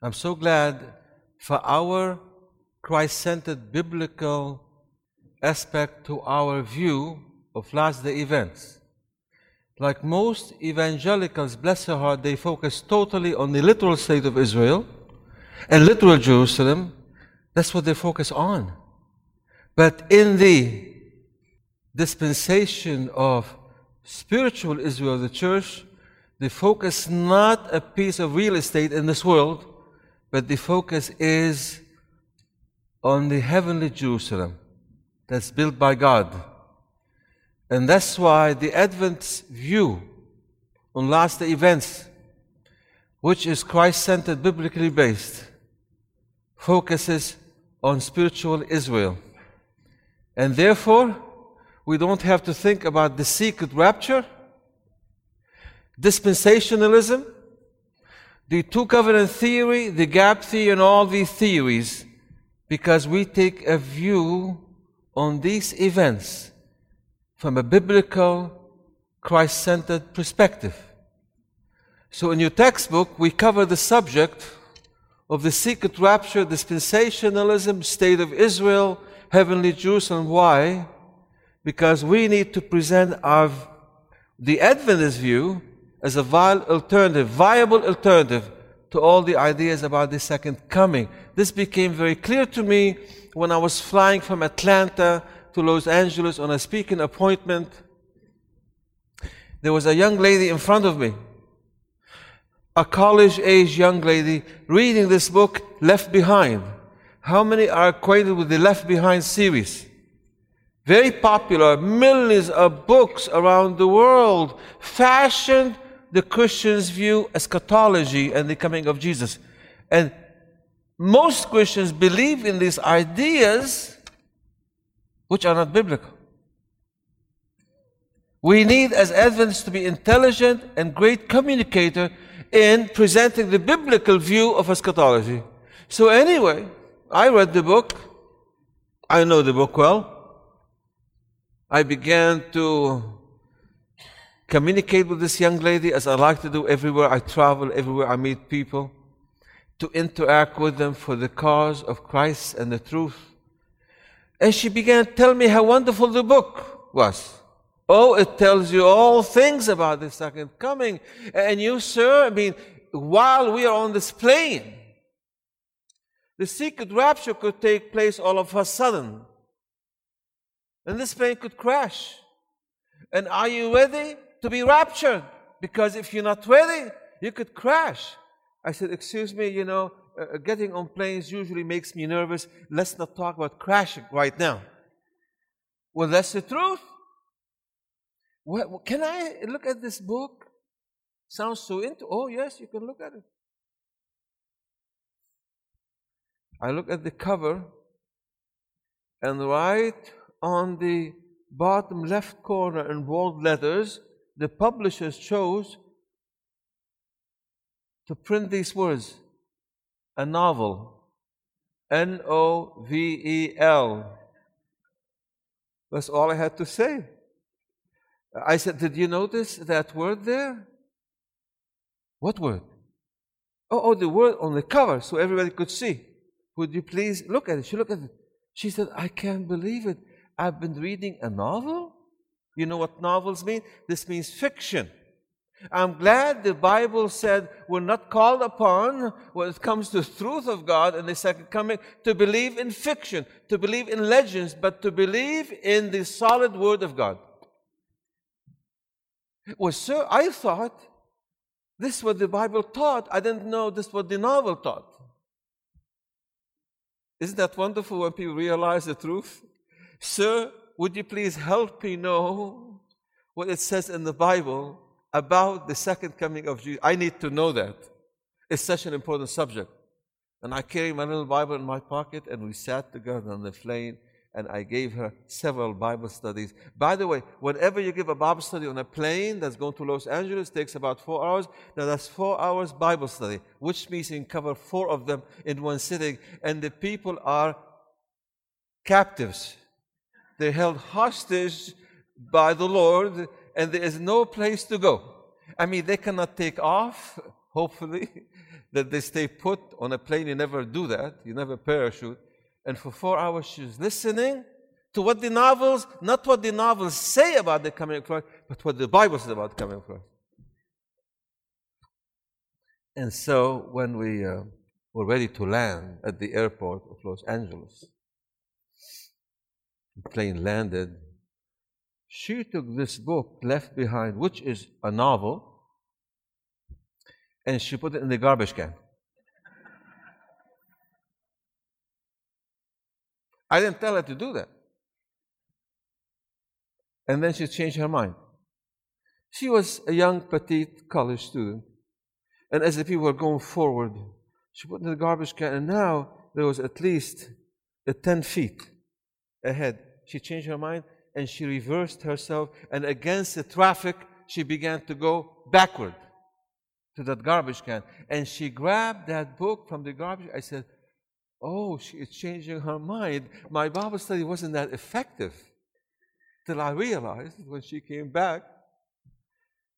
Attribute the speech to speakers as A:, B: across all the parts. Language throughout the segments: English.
A: I'm so glad for our Christ centered biblical aspect to our view of last day events. Like most evangelicals, bless their heart, they focus totally on the literal state of Israel and literal Jerusalem. That's what they focus on. But in the dispensation of spiritual Israel, the church, the focus not a piece of real estate in this world, but the focus is on the heavenly Jerusalem that's built by God. And that's why the Advent view on last events, which is Christ centered, biblically based, focuses on spiritual Israel. And therefore, we don't have to think about the secret rapture, dispensationalism, the two covenant theory, the gap theory, and all these theories, because we take a view on these events from a biblical, Christ centered perspective. So, in your textbook, we cover the subject of the secret rapture, dispensationalism, state of Israel, heavenly Jerusalem. Why? Because we need to present our, the Adventist view as a viable alternative, viable alternative to all the ideas about the second coming. This became very clear to me when I was flying from Atlanta to Los Angeles on a speaking appointment. There was a young lady in front of me, a college age young lady, reading this book, Left Behind. How many are acquainted with the Left Behind series? Very popular, millions of books around the world, fashioned the Christian's view eschatology and the coming of Jesus. And most Christians believe in these ideas which are not biblical. We need, as Adventists, to be intelligent and great communicator in presenting the biblical view of eschatology. So, anyway, I read the book. I know the book well. I began to communicate with this young lady as I like to do everywhere I travel, everywhere I meet people, to interact with them for the cause of Christ and the truth. And she began to tell me how wonderful the book was. Oh, it tells you all things about the second coming. And you, sir, I mean, while we are on this plane, the secret rapture could take place all of a sudden. And this plane could crash. And are you ready? To be raptured because if you're not ready, you could crash. I said, Excuse me, you know, uh, uh, getting on planes usually makes me nervous. Let's not talk about crashing right now. Well, that's the truth. Can I look at this book? Sounds so into. Oh, yes, you can look at it. I look at the cover, and right on the bottom left corner in bold letters, the publishers chose to print these words a novel. N O V E L. That's all I had to say. I said, Did you notice that word there? What word? Oh, oh, the word on the cover so everybody could see. Would you please look at it? She looked at it. She said, I can't believe it. I've been reading a novel? You know what novels mean? This means fiction. I'm glad the Bible said we're not called upon when it comes to the truth of God and the second coming to believe in fiction, to believe in legends, but to believe in the solid word of God. Well, sir, I thought this is what the Bible taught. I didn't know this is what the novel taught. Isn't that wonderful when people realize the truth? Sir, would you please help me know what it says in the Bible about the second coming of Jesus? I need to know that. It's such an important subject. And I carry my little Bible in my pocket, and we sat together on the plane, and I gave her several Bible studies. By the way, whenever you give a Bible study on a plane that's going to Los Angeles, takes about four hours. Now that's four hours Bible study, which means you can cover four of them in one sitting, and the people are captives. They're held hostage by the Lord, and there is no place to go. I mean, they cannot take off, hopefully. that they stay put on a plane. You never do that. You never parachute. And for four hours, she was listening to what the novels, not what the novels say about the coming of Christ, but what the Bible says about the coming of Christ. And so when we uh, were ready to land at the airport of Los Angeles, the plane landed, she took this book left behind, which is a novel, and she put it in the garbage can. I didn't tell her to do that. And then she changed her mind. She was a young, petite college student. And as the people were going forward, she put in the garbage can, and now there was at least a 10 feet ahead. She changed her mind and she reversed herself, and against the traffic, she began to go backward to that garbage can. And she grabbed that book from the garbage. I said, Oh, she is changing her mind. My Bible study wasn't that effective. Till I realized when she came back,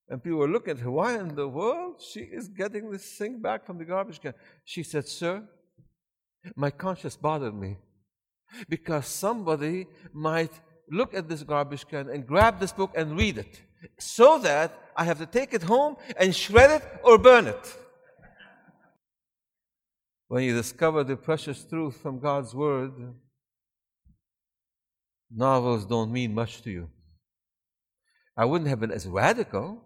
A: and people were looking at her, why in the world she is getting this thing back from the garbage can? She said, Sir, my conscience bothered me because somebody might look at this garbage can and grab this book and read it so that I have to take it home and shred it or burn it. When you discover the precious truth from God's Word, novels don't mean much to you. I wouldn't have been as radical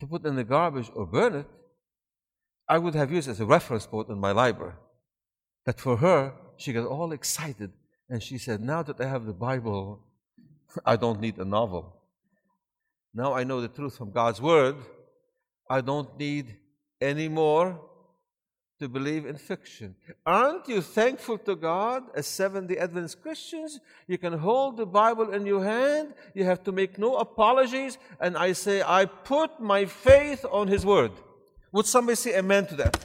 A: to put in the garbage or burn it. I would have used as a reference book in my library. But for her, she got all excited and she said, Now that I have the Bible, I don't need a novel. Now I know the truth from God's Word. I don't need any more to believe in fiction. Aren't you thankful to God as Seventh day Adventist Christians? You can hold the Bible in your hand, you have to make no apologies, and I say, I put my faith on His Word. Would somebody say amen to that?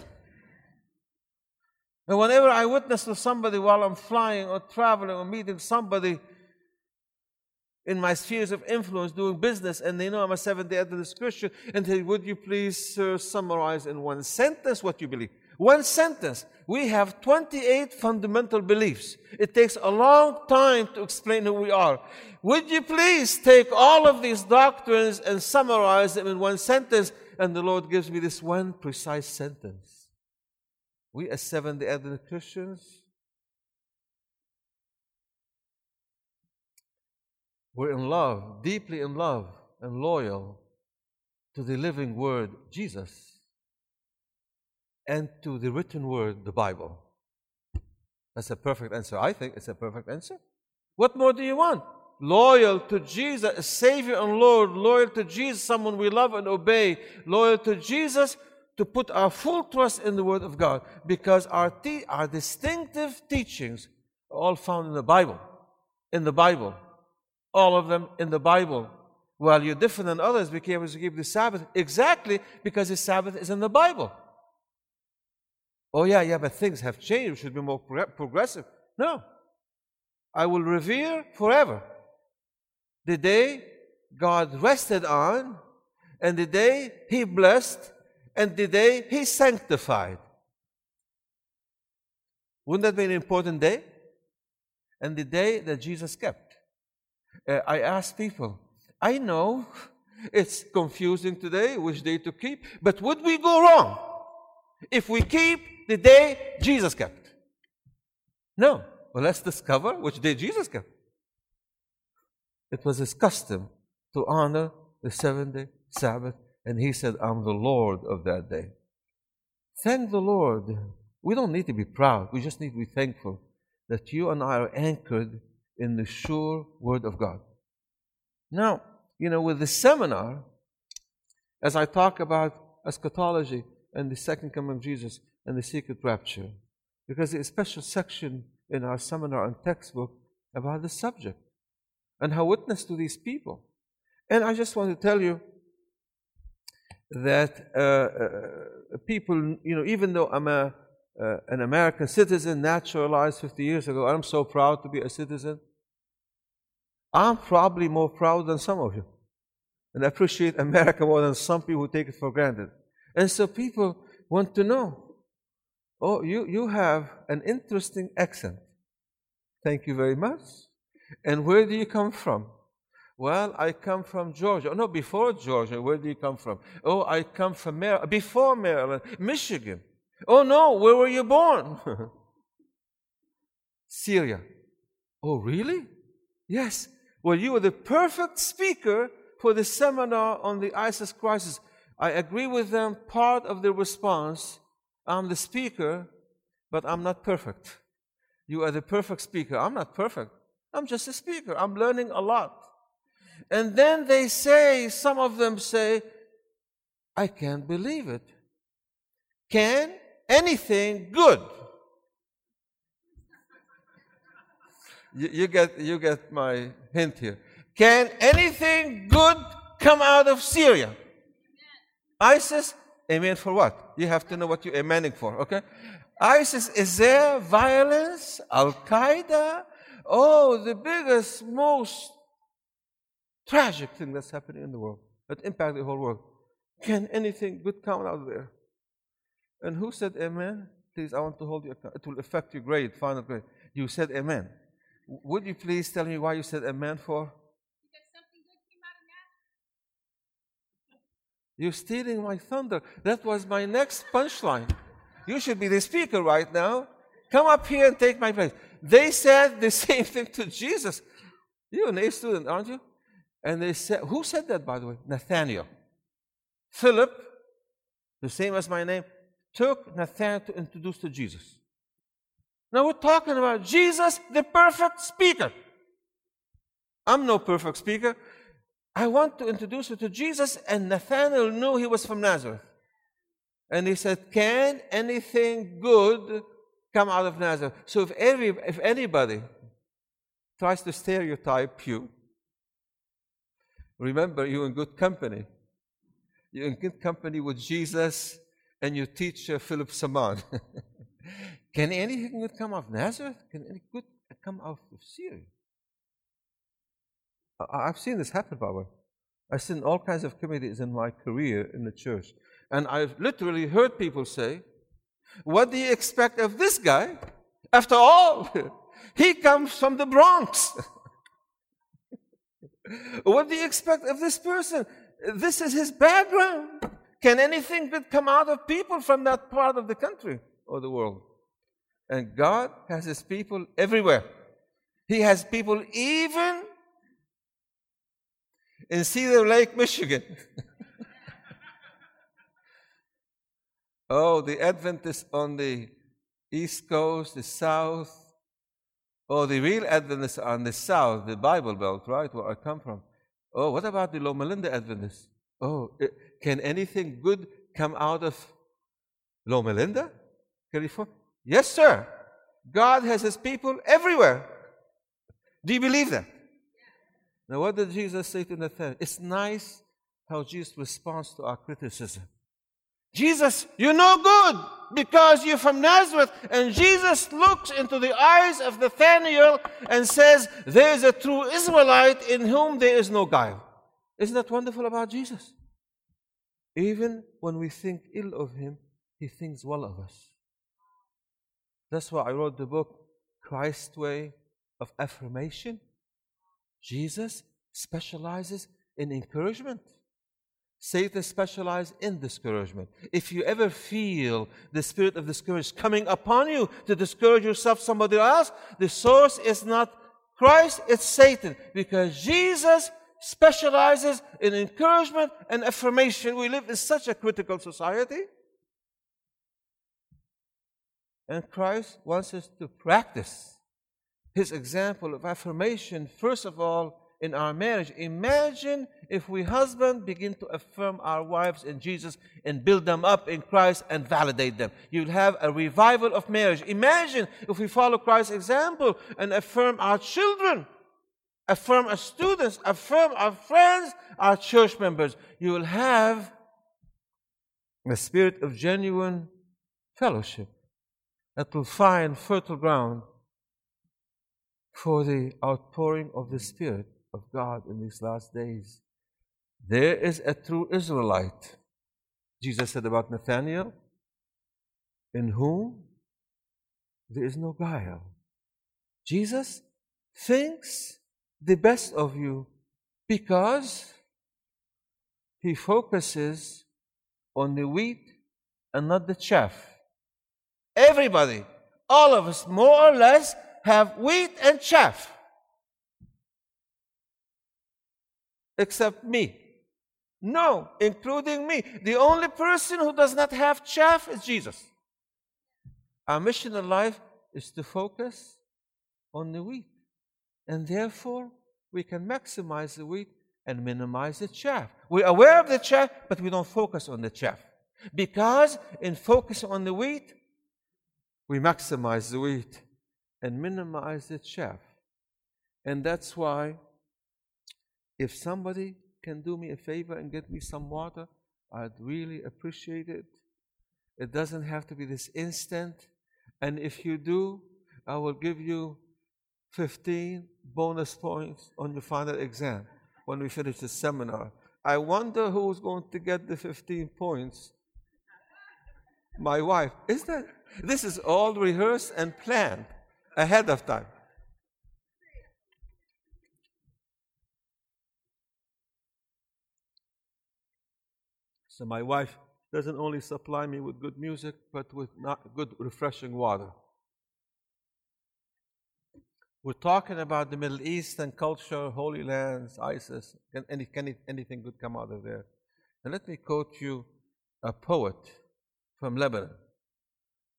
A: And whenever I witness to somebody while I'm flying or traveling or meeting somebody in my spheres of influence doing business and they know I'm a Seventh day Adventist Christian and say, Would you please, summarize in one sentence what you believe? One sentence. We have 28 fundamental beliefs. It takes a long time to explain who we are. Would you please take all of these doctrines and summarize them in one sentence? And the Lord gives me this one precise sentence. We, as Seventh day Adventist Christians, we're in love, deeply in love and loyal to the living Word, Jesus and to the written word, the Bible? That's a perfect answer. I think it's a perfect answer. What more do you want? Loyal to Jesus, a Savior and Lord, loyal to Jesus, someone we love and obey, loyal to Jesus to put our full trust in the Word of God because our, te- our distinctive teachings are all found in the Bible. In the Bible. All of them in the Bible. While you're different than others because you keep the Sabbath, exactly because the Sabbath is in the Bible. Oh, yeah, yeah, but things have changed. We should be more progressive. No. I will revere forever the day God rested on, and the day He blessed, and the day He sanctified. Wouldn't that be an important day? And the day that Jesus kept. Uh, I ask people, I know it's confusing today which day to keep, but would we go wrong if we keep the day Jesus kept. No. Well, let's discover which day Jesus kept. It was his custom to honor the seventh day Sabbath, and he said, I'm the Lord of that day. Thank the Lord. We don't need to be proud. We just need to be thankful that you and I are anchored in the sure Word of God. Now, you know, with the seminar, as I talk about eschatology and the second coming of Jesus, and the secret rapture. Because there's a special section in our seminar and textbook about the subject and how witness to these people. And I just want to tell you that uh, uh, people, you know, even though I'm a, uh, an American citizen, naturalized 50 years ago, I'm so proud to be a citizen. I'm probably more proud than some of you. And I appreciate America more than some people who take it for granted. And so people want to know. Oh, you, you have an interesting accent. Thank you very much. And where do you come from? Well, I come from Georgia. Oh, no, before Georgia. Where do you come from? Oh, I come from Maryland. Before Maryland, Michigan. Oh, no, where were you born? Syria. Oh, really? Yes. Well, you were the perfect speaker for the seminar on the ISIS crisis. I agree with them. Part of the response I'm the speaker, but I'm not perfect. You are the perfect speaker. I'm not perfect. I'm just a speaker. I'm learning a lot. And then they say, some of them say, I can't believe it. Can anything good? You, you, get, you get my hint here. Can anything good come out of Syria? ISIS, amen for what? You have to know what you're amening for, okay? ISIS, is there violence? Al Qaeda? Oh, the biggest, most tragic thing that's happening in the world that impacts the whole world. Can anything good come out of there? And who said amen? Please, I want to hold you account. It will affect your grade, final grade. You said amen. Would you please tell me why you said amen for? Because something good came out of that. You're stealing my thunder. That was my next punchline. You should be the speaker right now. Come up here and take my place. They said the same thing to Jesus. You're an A student, aren't you? And they said, who said that, by the way? Nathaniel. Philip, the same as my name, took Nathaniel to introduce to Jesus. Now we're talking about Jesus, the perfect speaker. I'm no perfect speaker. I want to introduce you to Jesus, and Nathanael knew he was from Nazareth. And he said, Can anything good come out of Nazareth? So if, every, if anybody tries to stereotype you, remember you're in good company. You're in good company with Jesus and your teacher, Philip Samaan. Can anything good come out of Nazareth? Can any good come out of Syria? I've seen this happen, by the way. I've seen all kinds of committees in my career in the church. And I've literally heard people say, What do you expect of this guy? After all, he comes from the Bronx. what do you expect of this person? This is his background. Can anything good come out of people from that part of the country or the world? And God has his people everywhere. He has people even in Cedar Lake, Michigan. oh, the Adventists on the East Coast, the South. Oh, the real Adventists on the South, the Bible Belt, right, where I come from. Oh, what about the Loma Linda Adventists? Oh, eh, can anything good come out of Loma Linda, California? Yes, sir. God has his people everywhere. Do you believe that? Now, what did Jesus say to Nathanael? It's nice how Jesus responds to our criticism. Jesus, you're no good because you're from Nazareth. And Jesus looks into the eyes of Nathanael and says, There is a true Israelite in whom there is no guile. Isn't that wonderful about Jesus? Even when we think ill of him, he thinks well of us. That's why I wrote the book, Christ's Way of Affirmation. Jesus specializes in encouragement. Satan specializes in discouragement. If you ever feel the spirit of discouragement coming upon you to discourage yourself, somebody else, the source is not Christ, it's Satan. Because Jesus specializes in encouragement and affirmation. We live in such a critical society. And Christ wants us to practice his example of affirmation, first of all, in our marriage. Imagine if we husband begin to affirm our wives in Jesus and build them up in Christ and validate them. You'll have a revival of marriage. Imagine if we follow Christ's example and affirm our children, affirm our students, affirm our friends, our church members. You will have a spirit of genuine fellowship that will find fertile ground for the outpouring of the Spirit of God in these last days. There is a true Israelite. Jesus said about Nathanael, in whom there is no guile. Jesus thinks the best of you because he focuses on the wheat and not the chaff. Everybody, all of us, more or less, have wheat and chaff. Except me. No, including me. The only person who does not have chaff is Jesus. Our mission in life is to focus on the wheat. And therefore, we can maximize the wheat and minimize the chaff. We're aware of the chaff, but we don't focus on the chaff. Because in focusing on the wheat, we maximize the wheat and minimize the chaff. And that's why if somebody can do me a favor and get me some water, I'd really appreciate it. It doesn't have to be this instant. And if you do, I will give you 15 bonus points on your final exam when we finish the seminar. I wonder who's going to get the 15 points. My wife. Is that? This is all rehearsed and planned ahead of time. So my wife doesn't only supply me with good music, but with good, refreshing water. We're talking about the Middle East and culture, Holy Lands, ISIS. Can, any, can anything good come out of there? And let me quote you a poet from Lebanon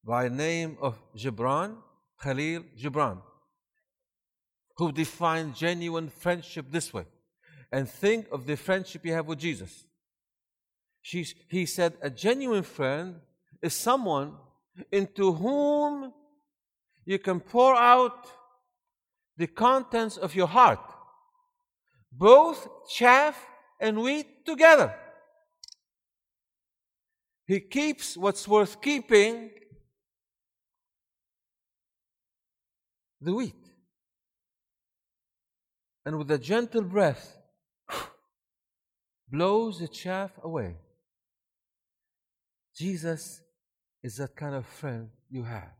A: by name of Gibran, Khalil Gibran, who defined genuine friendship this way. And think of the friendship you have with Jesus. He said, a genuine friend is someone into whom you can pour out the contents of your heart, both chaff and wheat together. He keeps what's worth keeping the wheat. And with a gentle breath, blows the chaff away. Jesus is that kind of friend you have.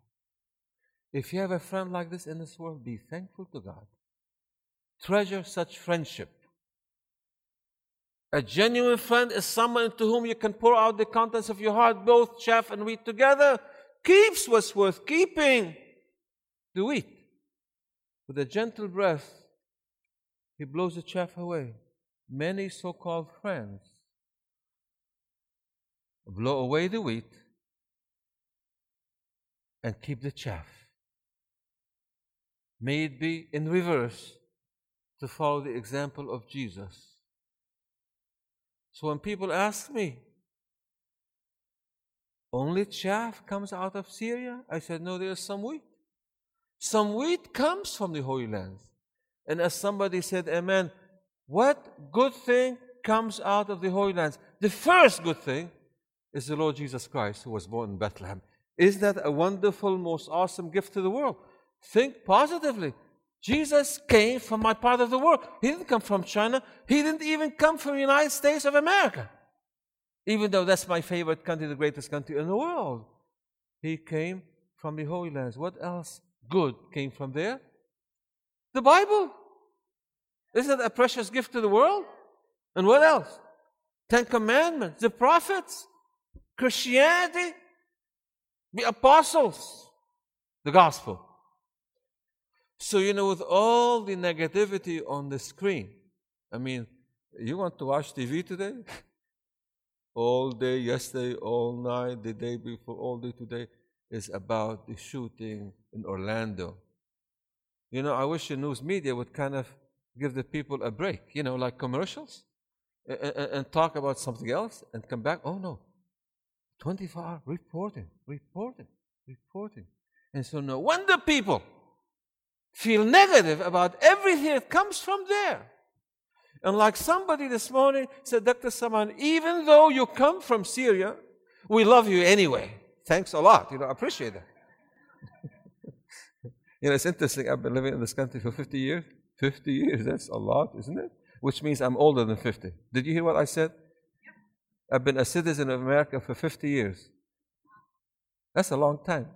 A: If you have a friend like this in this world, be thankful to God. Treasure such friendship. A genuine friend is someone to whom you can pour out the contents of your heart, both chaff and wheat together, keeps what's worth keeping, the wheat. With a gentle breath, he blows the chaff away. Many so called friends blow away the wheat and keep the chaff. May it be in reverse to follow the example of Jesus. So when people ask me, only chaff comes out of Syria? I said, no, there's some wheat. Some wheat comes from the Holy Lands. And as somebody said, Amen, what good thing comes out of the Holy Lands? The first good thing is the Lord Jesus Christ who was born in Bethlehem. Is that a wonderful, most awesome gift to the world? Think positively. Jesus came from my part of the world. He didn't come from China. He didn't even come from the United States of America. Even though that's my favorite country, the greatest country in the world. He came from the Holy Lands. What else good came from there? The Bible. Isn't that a precious gift to the world? And what else? Ten Commandments, the prophets, Christianity, the apostles, the gospel. So, you know, with all the negativity on the screen, I mean, you want to watch TV today? all day, yesterday, all night, the day before, all day today is about the shooting in Orlando. You know, I wish the news media would kind of give the people a break, you know, like commercials, and, and, and talk about something else and come back. Oh, no, 24 hour reporting, reporting, reporting. And so no wonder people feel negative about everything that comes from there. And like somebody this morning said, Dr. Samaan, even though you come from Syria, we love you anyway. Thanks a lot. You know, I appreciate that. you know, it's interesting. I've been living in this country for 50 years. 50 years, that's a lot, isn't it? Which means I'm older than 50. Did you hear what I said? I've been a citizen of America for 50 years. That's a long time.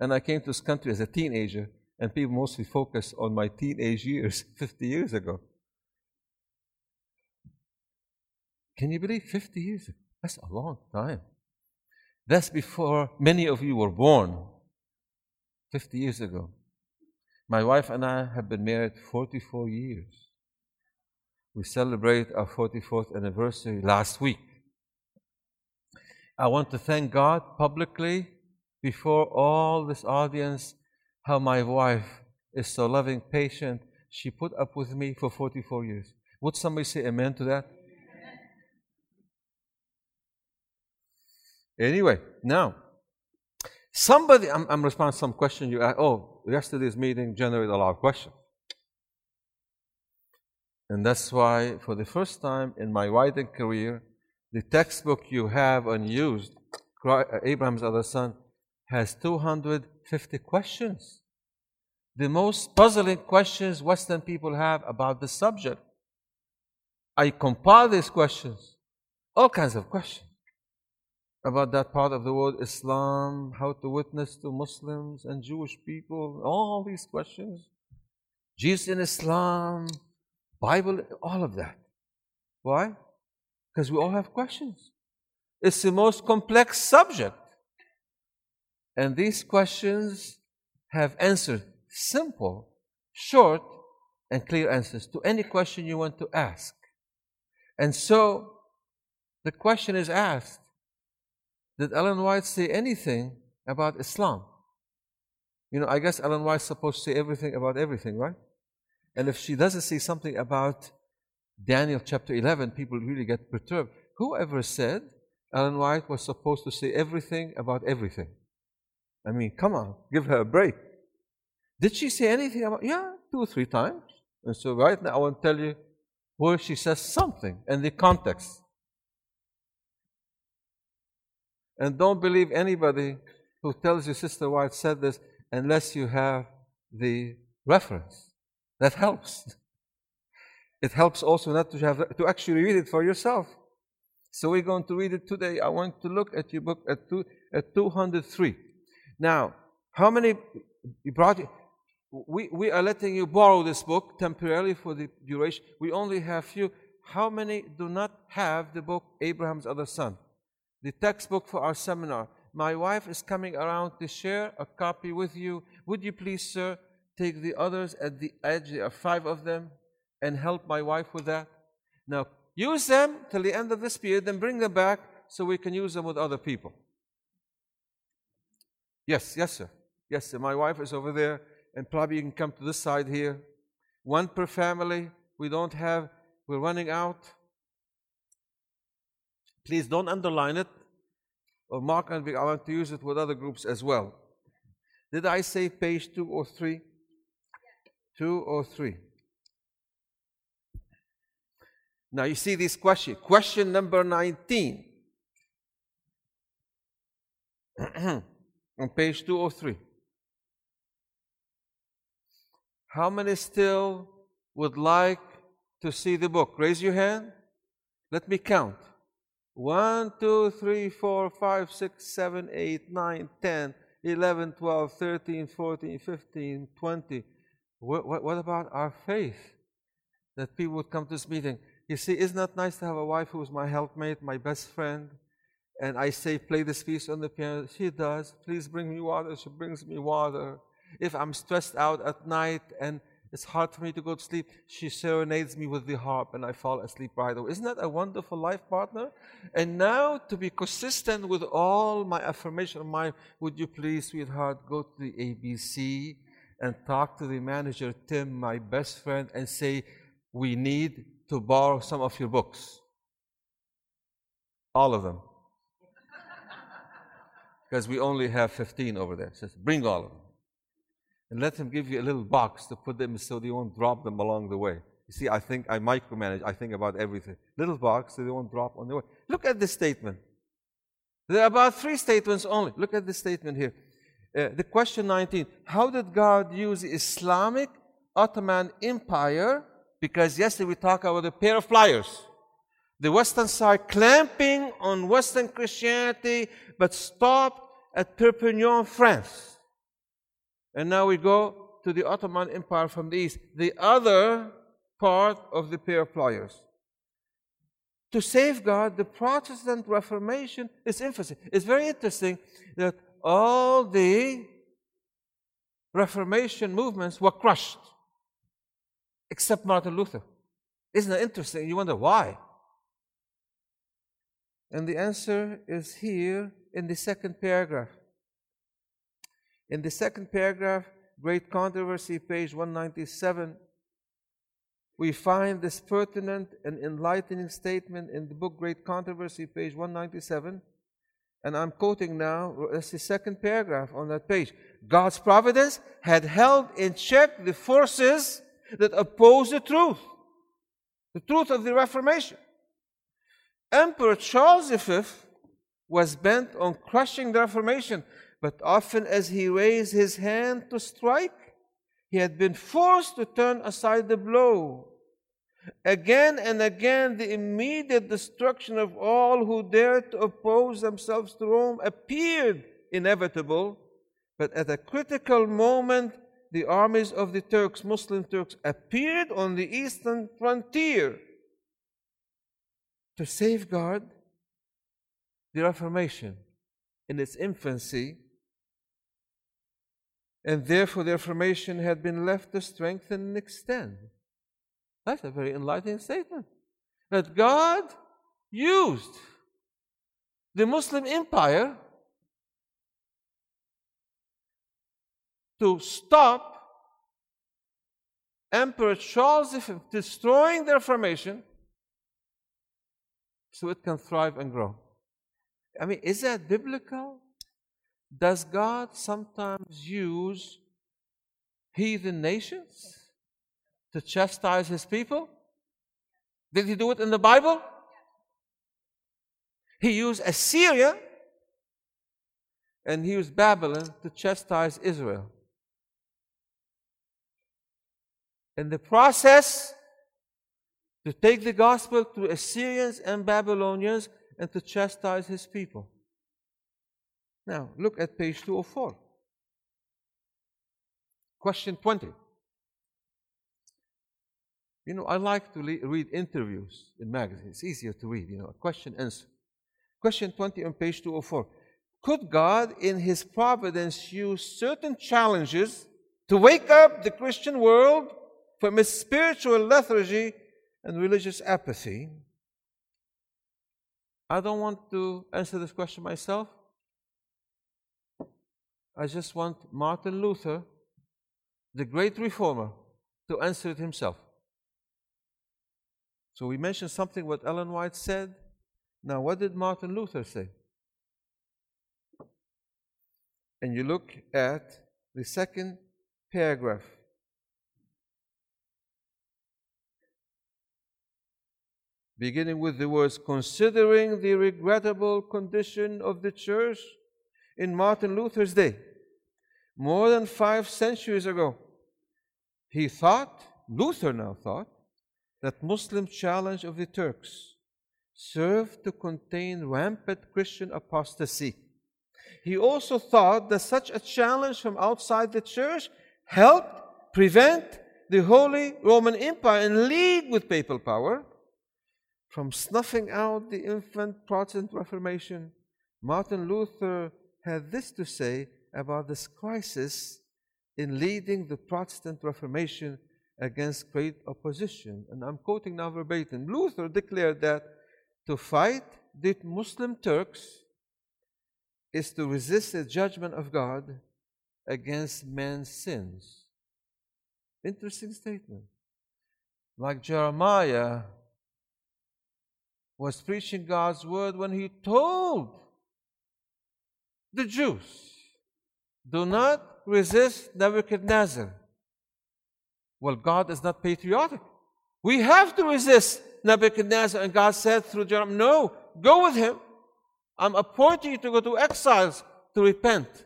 A: And I came to this country as a teenager, and people mostly focus on my teenage years 50 years ago. Can you believe 50 years? That's a long time. That's before many of you were born 50 years ago. My wife and I have been married 44 years. We celebrate our 44th anniversary last week. I want to thank God publicly before all this audience how my wife is so loving, patient. She put up with me for 44 years. Would somebody say amen to that? Anyway, now, somebody, I'm, I'm responding to some question you asked. Oh, yesterday's meeting generated a lot of questions. And that's why, for the first time in my writing career, the textbook you have unused, uh, Abraham's other son, has 250 questions. The most puzzling questions Western people have about the subject. I compile these questions, all kinds of questions about that part of the world, Islam, how to witness to Muslims and Jewish people, all these questions. Jesus in Islam, Bible, all of that. Why? Because we all have questions. It's the most complex subject. And these questions have answered simple, short, and clear answers to any question you want to ask. And so the question is asked Did Ellen White say anything about Islam? You know, I guess Ellen White's supposed to say everything about everything, right? And if she doesn't say something about Daniel chapter 11, people really get perturbed. Whoever said Ellen White was supposed to say everything about everything? I mean, come on, give her a break. Did she say anything about? Yeah, two or three times. And so right now I want to tell you where she says something and the context. And don't believe anybody who tells you Sister White said this unless you have the reference. That helps. It helps also not to have to actually read it for yourself. So we're going to read it today. I want to look at your book at two at 203. Now, how many you brought we, we are letting you borrow this book temporarily for the duration. We only have few. How many do not have the book Abraham's Other Son? The textbook for our seminar. My wife is coming around to share a copy with you. Would you please, sir, take the others at the edge? There are five of them and help my wife with that? Now, use them till the end of this period, then bring them back so we can use them with other people. Yes, yes, sir. Yes, sir. My wife is over there, and probably you can come to this side here. One per family. We don't have, we're running out. Please don't underline it or mark and I want to use it with other groups as well. Did I say page two or three? Two or three. Now you see this question. Question number 19. On page 203. How many still would like to see the book? Raise your hand. Let me count. 1, 2, 3, 4, 5, 6, 7, 8, 9, 10, 11, 12, 13, 14, 15, 20. What, what, what about our faith? That people would come to this meeting. You see, isn't that nice to have a wife who is my helpmate, my best friend? And I say, play this piece on the piano. She does. Please bring me water. She brings me water. If I'm stressed out at night and it's hard for me to go to sleep, she serenades me with the harp and I fall asleep right away. Isn't that a wonderful life partner? And now, to be consistent with all my affirmation of mine, would you please, sweetheart, go to the ABC and talk to the manager, Tim, my best friend, and say, we need to borrow some of your books. All of them. Because we only have 15 over there. Says, bring all of them. And let him give you a little box to put them so they won't drop them along the way. You see, I think I micromanage, I think about everything. Little box so they won't drop on the way. Look at this statement. There are about three statements only. Look at this statement here. Uh, the question 19 How did God use Islamic Ottoman Empire because yesterday we talked about a pair of pliers. The Western side clamping on Western Christianity, but stopped at Perpignan, France. And now we go to the Ottoman Empire from the east, the other part of the pair of pliers. To safeguard the Protestant Reformation, is infancy. It's very interesting that all the Reformation movements were crushed, except Martin Luther. Isn't that interesting? You wonder why. And the answer is here in the second paragraph. In the second paragraph, Great Controversy, page 197, we find this pertinent and enlightening statement in the book Great Controversy, page 197. And I'm quoting now, that's the second paragraph on that page. God's providence had held in check the forces that opposed the truth, the truth of the Reformation. Emperor Charles V was bent on crushing the Reformation, but often as he raised his hand to strike, he had been forced to turn aside the blow. Again and again, the immediate destruction of all who dared to oppose themselves to Rome appeared inevitable, but at a critical moment, the armies of the Turks, Muslim Turks, appeared on the eastern frontier to safeguard the Reformation in its infancy, and therefore the Reformation had been left to strengthen and extend. That's a very enlightening statement. That God used the Muslim empire to stop Emperor Charles V destroying the Reformation so it can thrive and grow. I mean, is that biblical? Does God sometimes use heathen nations to chastise his people? Did he do it in the Bible? He used Assyria and he used Babylon to chastise Israel. In the process, to take the gospel to Assyrians and Babylonians and to chastise his people. Now, look at page 204. Question 20. You know, I like to le- read interviews in magazines. It's easier to read, you know, question answer. Question 20 on page 204. Could God, in His providence, use certain challenges to wake up the Christian world from its spiritual lethargy and religious apathy? I don't want to answer this question myself. I just want Martin Luther, the great reformer, to answer it himself. So we mentioned something what Ellen White said. Now, what did Martin Luther say? And you look at the second paragraph. Beginning with the words, considering the regrettable condition of the church in Martin Luther's day, more than five centuries ago, he thought, Luther now thought, that Muslim challenge of the Turks served to contain rampant Christian apostasy. He also thought that such a challenge from outside the church helped prevent the Holy Roman Empire in league with papal power from snuffing out the infant Protestant Reformation. Martin Luther had this to say about this crisis in leading the Protestant Reformation against great opposition. And I'm quoting now verbatim. Luther declared that to fight the Muslim Turks is to resist the judgment of God against man's sins. Interesting statement. Like Jeremiah was preaching God's word when he told the Jews, do not resist Nebuchadnezzar. Well, God is not patriotic. We have to resist Nebuchadnezzar. And God said through Jeremiah, No, go with him. I'm appointing you to go to exiles to repent.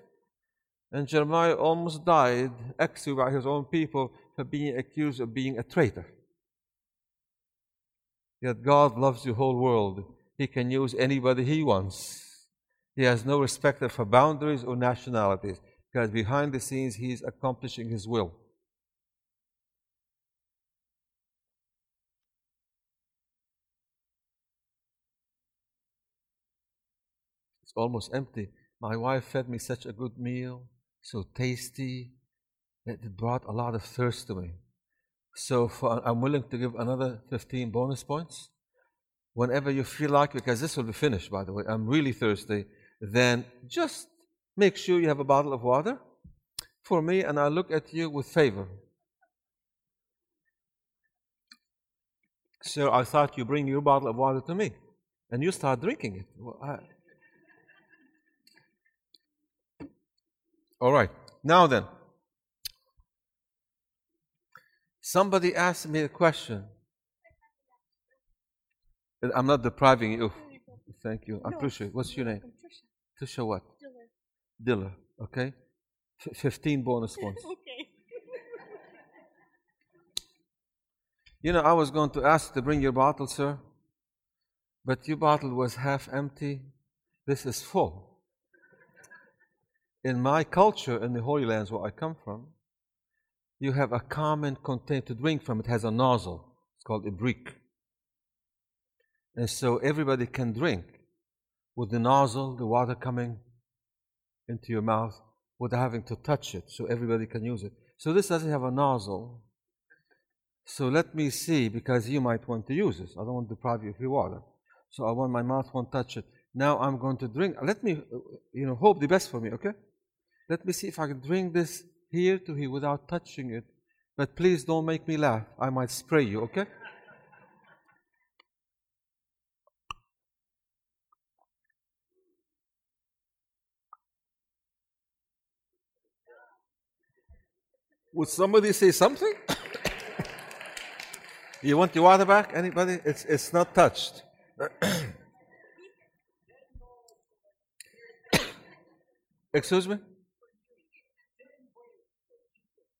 A: And Jeremiah almost died, exiled by his own people, for being accused of being a traitor. Yet God loves the whole world. He can use anybody He wants. He has no respect for boundaries or nationalities because behind the scenes he's accomplishing his will. It's almost empty. My wife fed me such a good meal, so tasty, that it brought a lot of thirst to me. So for, I'm willing to give another 15 bonus points whenever you feel like, because this will be finished, by the way. I'm really thirsty. Then just make sure you have a bottle of water for me, and I'll look at you with favor. So I thought you bring your bottle of water to me, and you start drinking it. Well, I, All right. Now then, somebody asked me a question. I'm not depriving you. Thank you. I appreciate it. What's your name? Trisha what? Diller. Diller. Okay. F- 15 bonus points.
B: okay.
A: You know, I was going to ask to bring your bottle, sir, but your bottle was half empty. This is full in my culture, in the Holy Lands where I come from, you have a common container to drink from. It has a nozzle. It's called a brick. And so everybody can drink with the nozzle, the water coming into your mouth without having to touch it. So everybody can use it. So this doesn't have a nozzle. So let me see, because you might want to use this. I don't want to deprive you of your water. So I want my mouth won't touch it. Now I'm going to drink. Let me, you know, hope the best for me, okay? Let me see if I can drink this here to here without touching it. But please don't make me laugh. I might spray you, okay? Would somebody say something? you want your water back? Anybody? It's, it's not touched. Excuse me?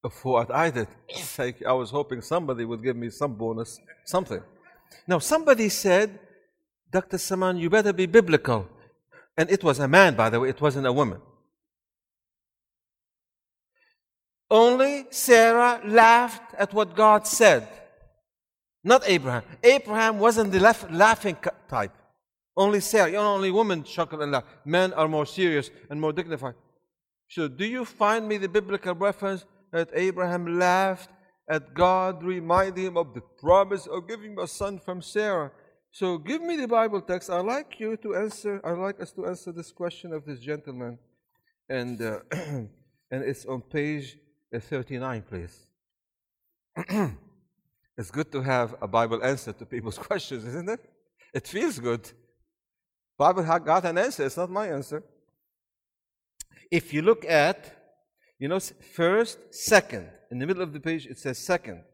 A: For what I did. I was hoping somebody would give me some bonus, something. Now, somebody said, Dr. Samaan, you better be biblical. And it was a man, by the way, it wasn't a woman. Only Sarah laughed at what God said, not Abraham. Abraham wasn't the laughing type. Only Sarah, only women chuckle and laugh. Men are more serious and more dignified. So, do you find me the biblical reference that Abraham laughed at God, reminding him of the promise of giving him a son from Sarah. So give me the Bible text. I'd like you to answer, I'd like us to answer this question of this gentleman. And, uh, and it's on page uh, 39, please. it's good to have a Bible answer to people's questions, isn't it? It feels good. Bible got an answer. It's not my answer. If you look at you know, first, second. In the middle of the page, it says second.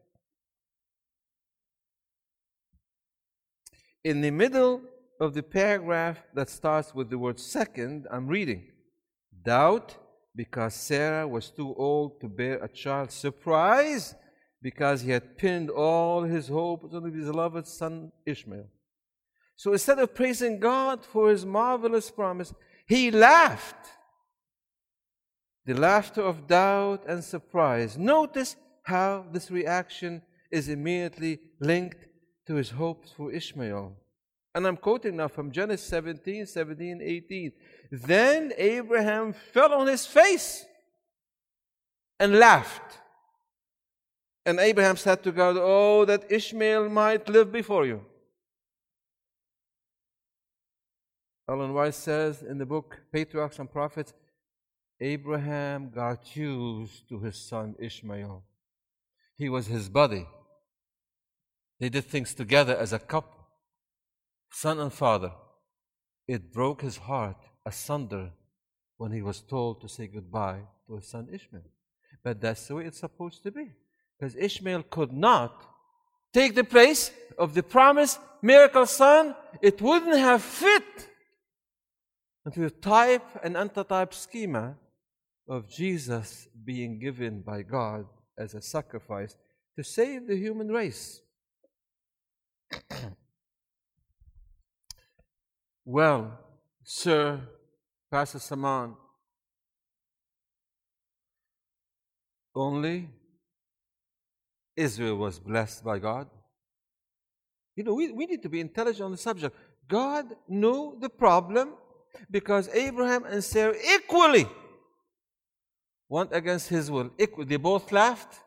A: In the middle of the paragraph that starts with the word second, I'm reading. Doubt because Sarah was too old to bear a child. Surprise because he had pinned all his hopes on his beloved son Ishmael. So instead of praising God for his marvelous promise, he laughed the laughter of doubt and surprise. Notice how this reaction is immediately linked to his hopes for Ishmael. And I'm quoting now from Genesis 17, 17, 18. Then Abraham fell on his face and laughed. And Abraham said to God, Oh, that Ishmael might live before you. Ellen White says in the book Patriarchs and Prophets, Abraham got used to his son Ishmael. He was his buddy. They did things together as a couple, son and father. It broke his heart asunder when he was told to say goodbye to his son Ishmael. But that's the way it's supposed to be. Because Ishmael could not take the place of the promised miracle son. It wouldn't have fit into the type and antitype schema of Jesus being given by God as a sacrifice to save the human race. well, sir, Pastor Samaan. Only Israel was blessed by God. You know, we, we need to be intelligent on the subject. God knew the problem because Abraham and Sarah equally went against his will. They both laughed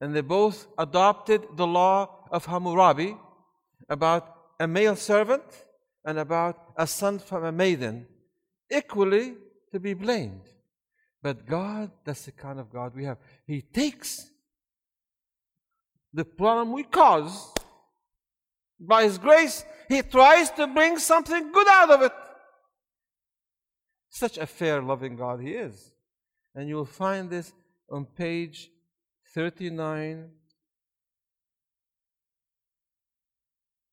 A: and they both adopted the law of Hammurabi about a male servant and about a son from a maiden, equally to be blamed. But God, that's the kind of God we have. He takes the problem we cause by His grace, He tries to bring something good out of it. Such a fair, loving God He is. And you'll find this on page 39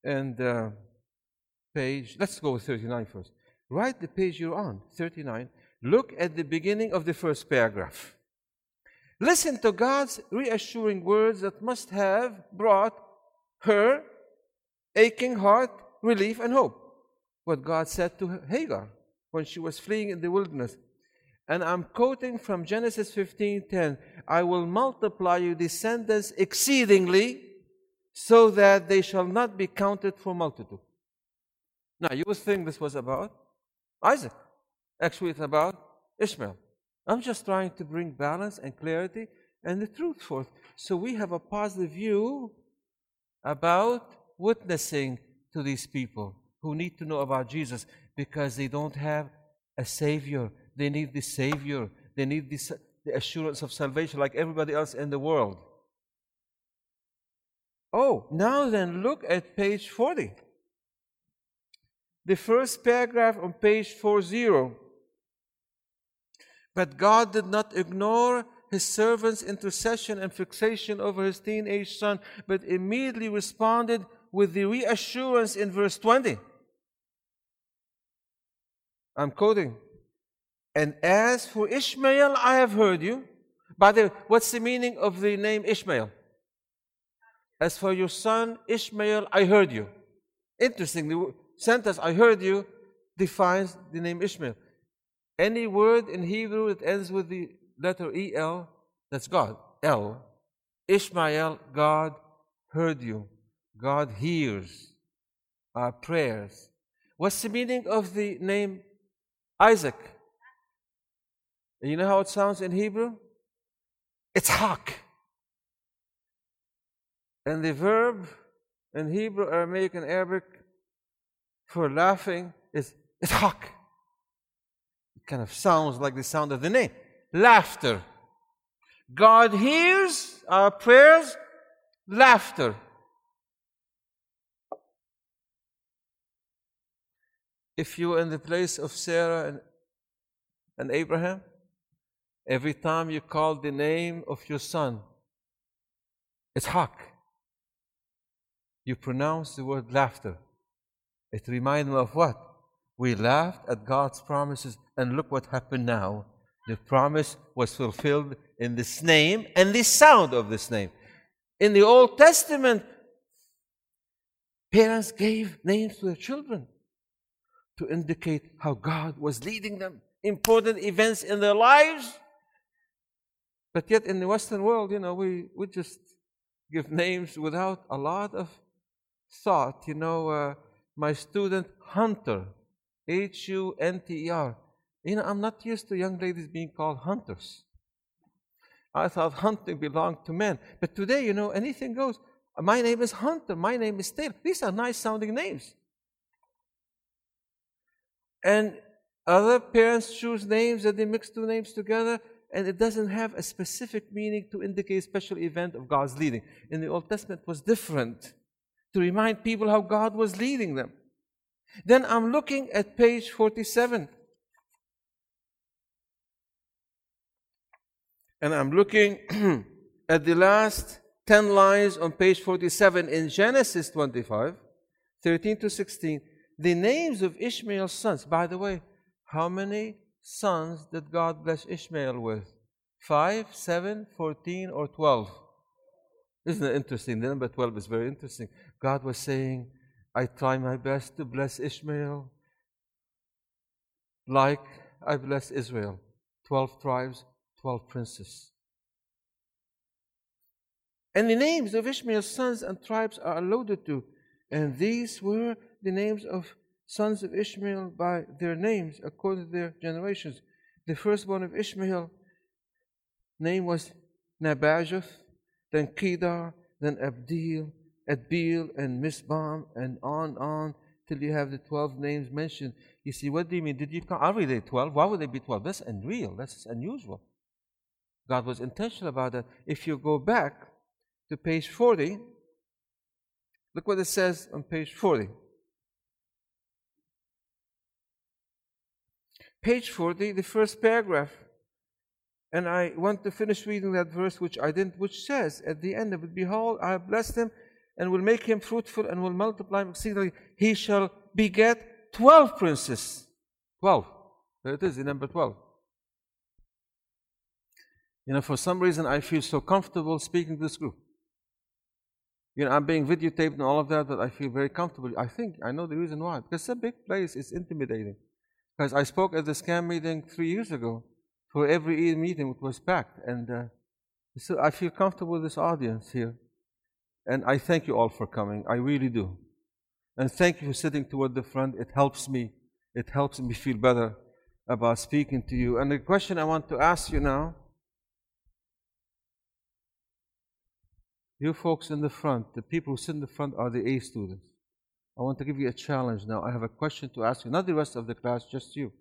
A: and uh, page, let's go with 39 first. Write the page you're on, 39. Look at the beginning of the first paragraph. Listen to God's reassuring words that must have brought her aching heart relief and hope. What God said to Hagar when she was fleeing in the wilderness. And I'm quoting from Genesis 15:10, I will multiply your descendants exceedingly so that they shall not be counted for multitude. Now, you would think this was about Isaac. Actually, it's about Ishmael. I'm just trying to bring balance and clarity and the truth forth. So we have a positive view about witnessing to these people who need to know about Jesus because they don't have a Savior. They need the Savior. They need the, the assurance of salvation like everybody else in the world. Oh, now then, look at page 40. The first paragraph on page 40. But God did not ignore his servant's intercession and fixation over his teenage son, but immediately responded with the reassurance in verse 20. I'm quoting. And as for Ishmael, I have heard you. By the way, what's the meaning of the name Ishmael? As for your son Ishmael, I heard you. Interesting, the sentence I heard you defines the name Ishmael. Any word in Hebrew that ends with the letter EL, that's God. El. Ishmael, God heard you. God hears our prayers. What's the meaning of the name Isaac? And you know how it sounds in Hebrew? It's hak. And the verb in Hebrew, Aramaic, and Arabic for laughing is ithak. It kind of sounds like the sound of the name. Laughter. God hears our prayers, laughter. If you were in the place of Sarah and, and Abraham, every time you call the name of your son, it's hak you pronounce the word laughter. It reminds me of what? We laughed at God's promises, and look what happened now. The promise was fulfilled in this name and the sound of this name. In the Old Testament, parents gave names to their children to indicate how God was leading them, important events in their lives. But yet, in the Western world, you know, we, we just give names without a lot of thought, you know, uh, my student Hunter, H U N T E R. You know, I'm not used to young ladies being called hunters. I thought hunting belonged to men. But today, you know, anything goes. My name is Hunter. My name is Taylor. These are nice sounding names. And other parents choose names and they mix two names together, and it doesn't have a specific meaning to indicate a special event of God's leading. In the Old Testament, it was different to remind people how God was leading them. Then I'm looking at page 47. And I'm looking at the last 10 lines on page 47 in Genesis 25, 13 to 16. The names of Ishmael's sons. By the way, how many sons did God bless Ishmael with? Five, seven, fourteen, or twelve? Isn't it interesting? The number 12 is very interesting. God was saying, I try my best to bless Ishmael. like I bless Israel 12 tribes, 12 princes. And the names of Ishmael's sons and tribes are alluded to. And these were the names of sons of Ishmael by their names, according to their generations. The firstborn of Ishmael name was Nebajoth, then Kedar, then Abdeel, Adbeel, and Mizpam, and on on till you have the 12 names mentioned. You see, what do you mean? Did you count? Are they 12? Why would they be 12? That's unreal. That's unusual. God was intentional about that. If you go back to page 40, look what it says on page 40. Page 40, the first paragraph. And I want to finish reading that verse which I didn't, which says at the end of it, Behold, I have blessed him and will make him fruitful and will multiply him exceedingly. He shall beget twelve princes. Twelve. There it is in number twelve. You know, for some reason I feel so comfortable speaking to this group. You know, I'm being videotaped and all of that, but I feel very comfortable. I think I know the reason why. Because it's a big place, it's intimidating. Because I spoke at the scam meeting three years ago. For every meeting, it was packed. And uh, so I feel comfortable with this audience here. And I thank you all for coming. I really do. And thank you for sitting toward the front. It helps me. It helps me feel better about speaking to you. And the question I want to ask you now you folks in the front, the people who sit in the front are the A students. I want to give you a challenge now. I have a question to ask you, not the rest of the class, just you.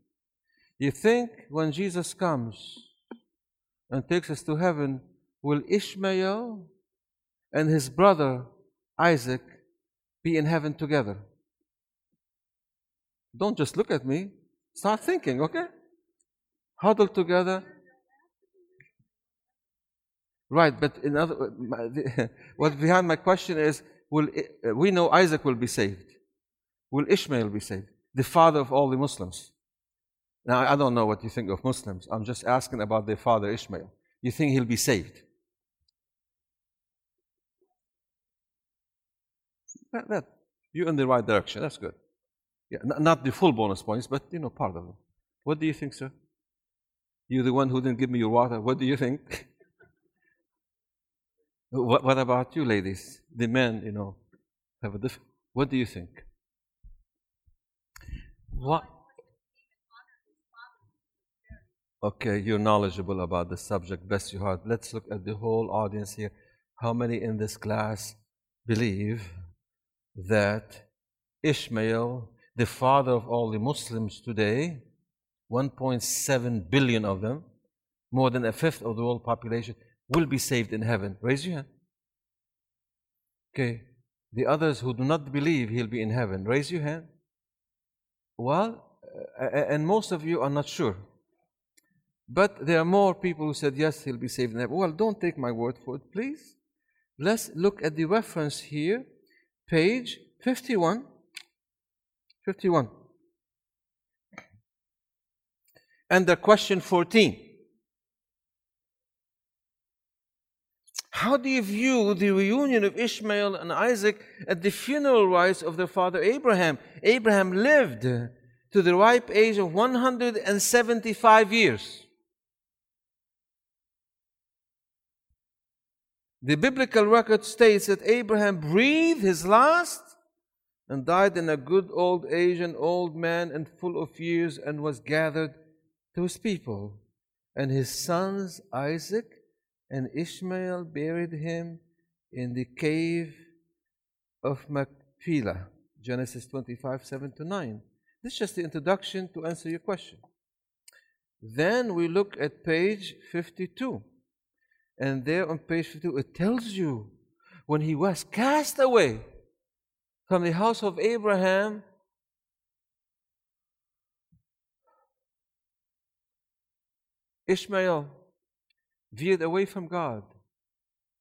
A: You think when Jesus comes and takes us to heaven, will Ishmael and his brother Isaac be in heaven together? Don't just look at me. Start thinking, okay? Huddle together. Right, but in other, what behind my question is will, uh, we know Isaac will be saved. Will Ishmael be saved? The father of all the Muslims. Now, I don't know what you think of Muslims. I'm just asking about their father Ishmael. You think he'll be saved? That, that, you're in the right direction. That's good. Yeah, not the full bonus points, but you know, part of them. What do you think, sir? You're the one who didn't give me your water. What do you think? What, what about you, ladies? The men, you know, have a different. What do you think? What? Okay, you're knowledgeable about the subject. Bless your heart. Let's look at the whole audience here. How many in this class believe that Ishmael, the father of all the Muslims today, 1.7 billion of them, more than a fifth of the world population, will be saved in heaven. Raise your hand. Okay. The others who do not believe he'll be in heaven, raise your hand. Well, uh, and most of you are not sure. But there are more people who said, yes, he'll be saved in heaven. Well, don't take my word for it, please. Let's look at the reference here, page 51. 51. And the question 14. How do you view the reunion of Ishmael and Isaac at the funeral rites of their father Abraham? Abraham lived to the ripe age of 175 years. The biblical record states that Abraham breathed his last and died in a good old age, an old man and full of years, and was gathered to his people. And his sons Isaac and Ishmael buried him in the cave of Machpelah. Genesis 25, 7 to 9. This is just the introduction to answer your question. Then we look at page 52. And there on page 52, it tells you when he was cast away from the house of Abraham, Ishmael veered away from God,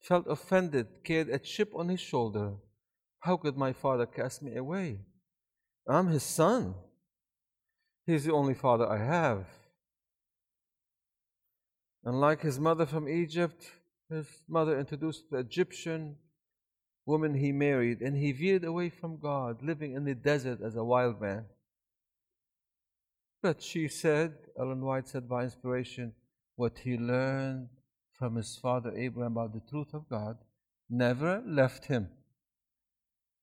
A: felt offended, carried a chip on his shoulder. How could my father cast me away? I'm his son. He's the only father I have. And like his mother from Egypt, his mother introduced the Egyptian woman he married, and he veered away from God, living in the desert as a wild man. But she said, Ellen White said by inspiration, what he learned from his father Abraham about the truth of God never left him.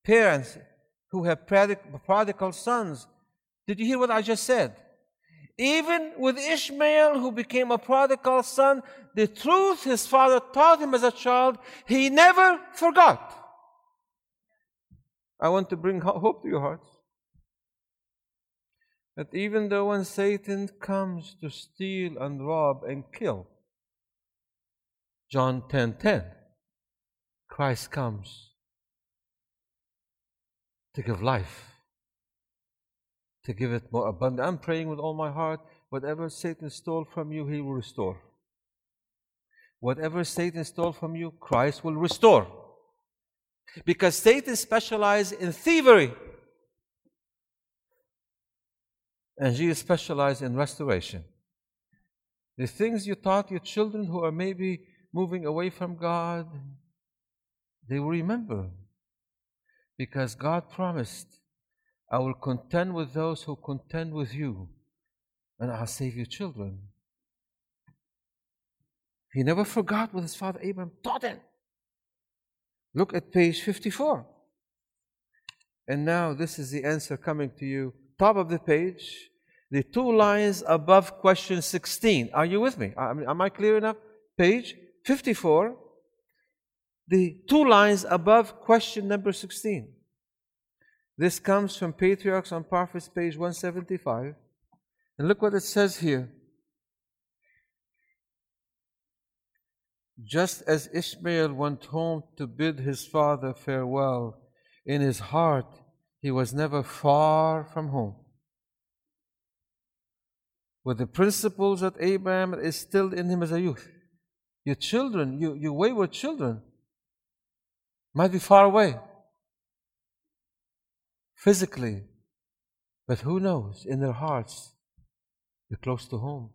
A: Parents who have prodigal sons, did you hear what I just said? Even with Ishmael, who became a prodigal son, the truth his father taught him as a child, he never forgot. I want to bring hope to your hearts. That even though when Satan comes to steal and rob and kill, John 10 10, Christ comes to give life to give it more abundant. I'm praying with all my heart. Whatever Satan stole from you, he will restore. Whatever Satan stole from you, Christ will restore. Because Satan specializes in thievery. And Jesus specializes in restoration. The things you taught your children who are maybe moving away from God, they will remember. Because God promised I will contend with those who contend with you, and I'll save your children. He never forgot what his father Abraham taught him. Look at page 54. And now this is the answer coming to you. Top of the page, the two lines above question 16. Are you with me? Am I clear enough? Page 54, the two lines above question number 16. This comes from Patriarchs and Prophets, page 175. And look what it says here. Just as Ishmael went home to bid his father farewell, in his heart he was never far from home. With the principles that Abraham instilled in him as a youth. Your children, your, you wayward children, might be far away physically, but who knows, in their hearts, they're close to home.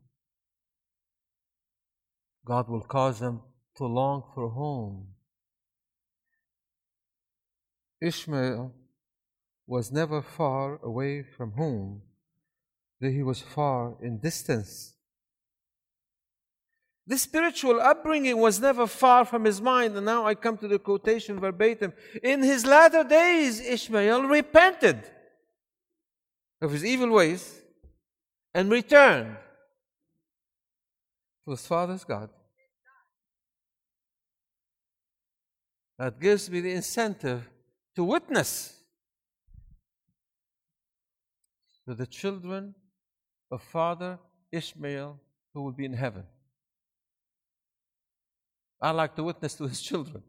A: God will cause them to long for home. Ishmael was never far away from home, though he was far in distance. The spiritual upbringing was never far from his mind, and now I come to the quotation verbatim. In his latter days, Ishmael repented of his evil ways and returned to his father's God. That gives me the incentive to witness to the children of Father Ishmael who will be in heaven. I like to witness to his children.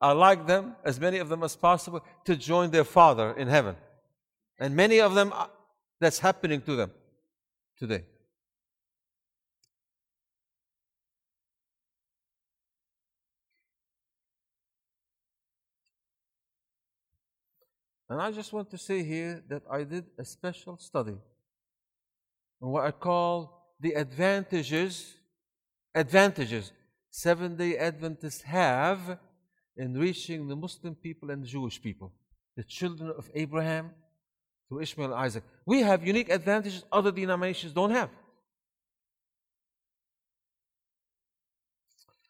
A: I like them, as many of them as possible, to join their Father in heaven. And many of them, uh, that's happening to them today. And I just want to say here that I did a special study on what I call the advantages, advantages Seventh day Adventists have in reaching the Muslim people and the Jewish people, the children of Abraham through Ishmael and Isaac. We have unique advantages other denominations don't have.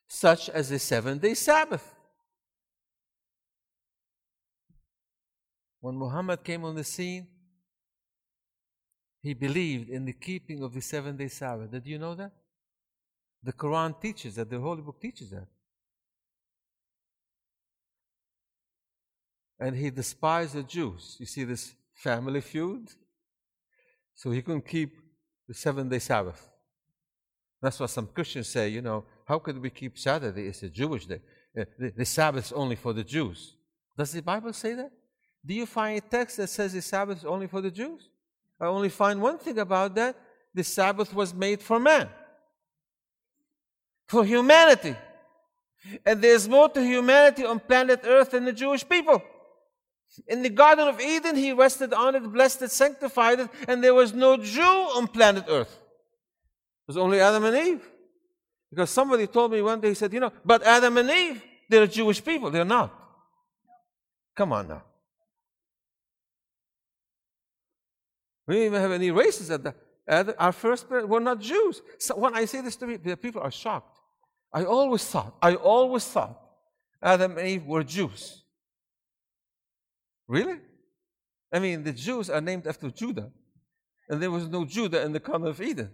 A: Such as the seven day Sabbath. When Muhammad came on the scene, he believed in the keeping of the seven day Sabbath. Did you know that? The Quran teaches that, the Holy Book teaches that. And he despised the Jews. You see this family feud? So he couldn't keep the seven day Sabbath. That's what some Christians say, you know, how could we keep Saturday? It's a Jewish day. Uh, the, the Sabbath is only for the Jews. Does the Bible say that? Do you find a text that says the Sabbath is only for the Jews? I only find one thing about that the Sabbath was made for man for humanity. And there's more to humanity on planet Earth than the Jewish people. In the Garden of Eden, he rested on it, blessed it, sanctified it, and there was no Jew on planet Earth. It was only Adam and Eve. Because somebody told me one day, he said, you know, but Adam and Eve, they're Jewish people. They're not. Come on now. We don't even have any races at that. Our first parents were not Jews. So when I say this to people, people are shocked. I always thought, I always thought Adam and Eve were Jews. Really? I mean, the Jews are named after Judah, and there was no Judah in the Garden of Eden.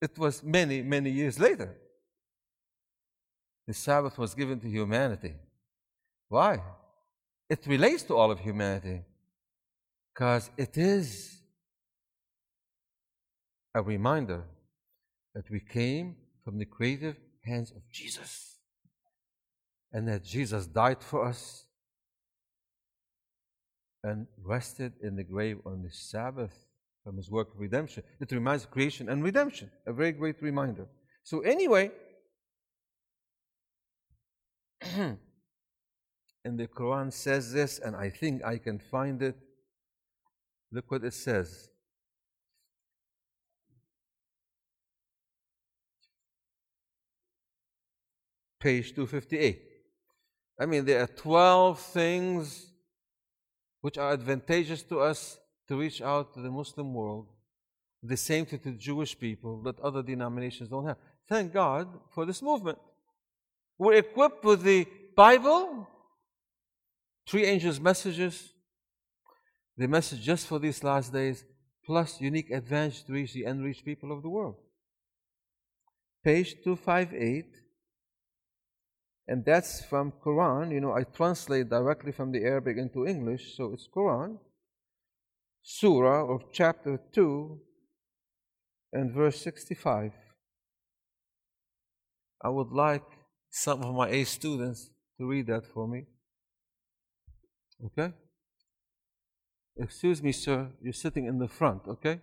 A: It was many, many years later. The Sabbath was given to humanity. Why? It relates to all of humanity because it is a reminder that we came from the creative hands of Jesus and that Jesus died for us and rested in the grave on the Sabbath from his work of redemption. It reminds creation and redemption, a very great reminder. So, anyway, and the Quran says this, and I think I can find it. Look what it says. Page 258. I mean, there are 12 things which are advantageous to us to reach out to the Muslim world, the same to the Jewish people that other denominations don't have. Thank God for this movement. We're equipped with the Bible, three angels' messages, the message just for these last days, plus unique advantage to reach the unreached people of the world. Page 258 and that's from Quran. You know, I translate directly from the Arabic into English, so it's Quran, Surah of chapter 2 and verse 65. I would like some of my A students to read that for me. Okay? Excuse me, sir, you're sitting in the front, okay?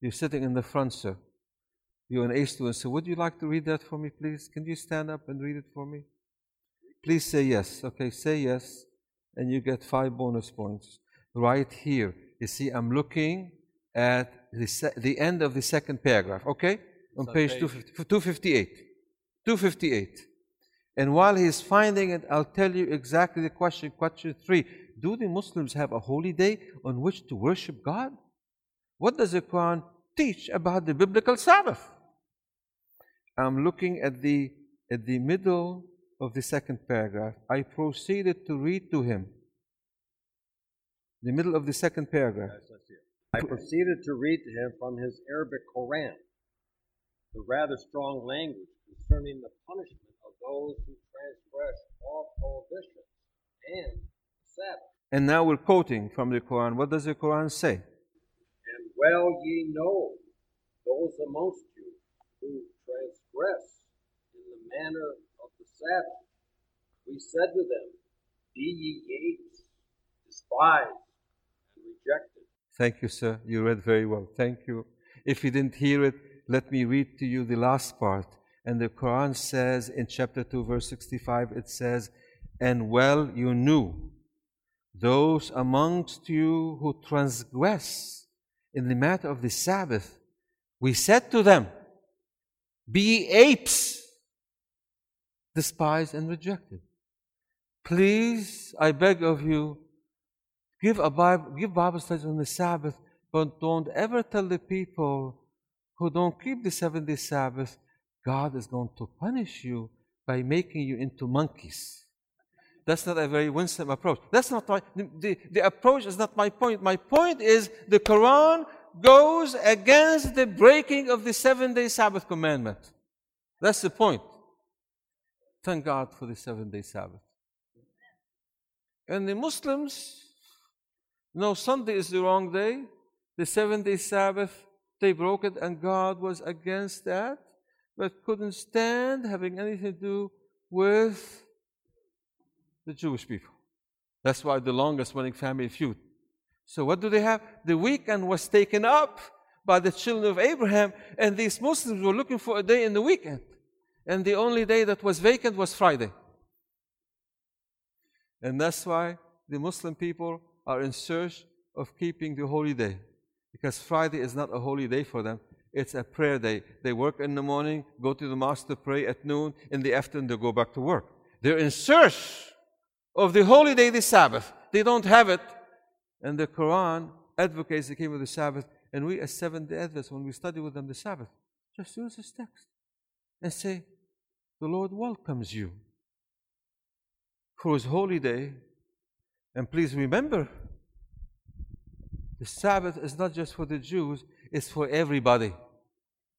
A: You're sitting in the front, sir. You're an A student, so would you like to read that for me, please? Can you stand up and read it for me? Please say yes. Okay, say yes, and you get five bonus points. Right here. You see, I'm looking at the, se- the end of the second paragraph, okay? On page, page 258. 258. And while he's finding it, I'll tell you exactly the question. Question three Do the Muslims have a holy day on which to worship God? What does the Quran teach about the biblical Sabbath? I'm looking at the, at the middle of the second paragraph. I proceeded to read to him. The middle of the second paragraph.
B: I proceeded to read to him from his Arabic Koran the rather strong language concerning the punishment of those who transgress all prohibitions and Sabbath.
A: And now we're quoting from the Quran. What does the Quran say?
B: And well ye know those amongst in the manner of the Sabbath. We said to them, Be ye apes, despised and rejected.
A: Thank you, sir. You read very well. Thank you. If you didn't hear it, let me read to you the last part. And the Quran says in chapter 2, verse 65, it says, And well you knew those amongst you who transgress in the matter of the Sabbath, we said to them, Be apes, despised and rejected. Please, I beg of you, give a Bible, give Bible studies on the Sabbath, but don't ever tell the people who don't keep the seventh day Sabbath, God is going to punish you by making you into monkeys. That's not a very winsome approach. That's not my, the, the approach is not my point. My point is the Quran goes against the breaking of the seven day Sabbath commandment. That's the point. Thank God for the seven day Sabbath. And the Muslims, no, Sunday is the wrong day. The seven day Sabbath, they broke it, and God was against that, but couldn't stand having anything to do with the Jewish people. That's why the longest running family feud. So, what do they have? The weekend was taken up by the children of Abraham, and these Muslims were looking for a day in the weekend. And the only day that was vacant was Friday. And that's why the Muslim people are in search of keeping the holy day. Because Friday is not a holy day for them, it's a prayer day. They work in the morning, go to the mosque to pray at noon, in the afternoon, they go back to work. They're in search of the holy day, the Sabbath. They don't have it. And the Quran advocates the came of the Sabbath, and we as Seventh day Adventists, when we study with them the Sabbath, just use this text and say, The Lord welcomes you for His holy day. And please remember, the Sabbath is not just for the Jews, it's for everybody.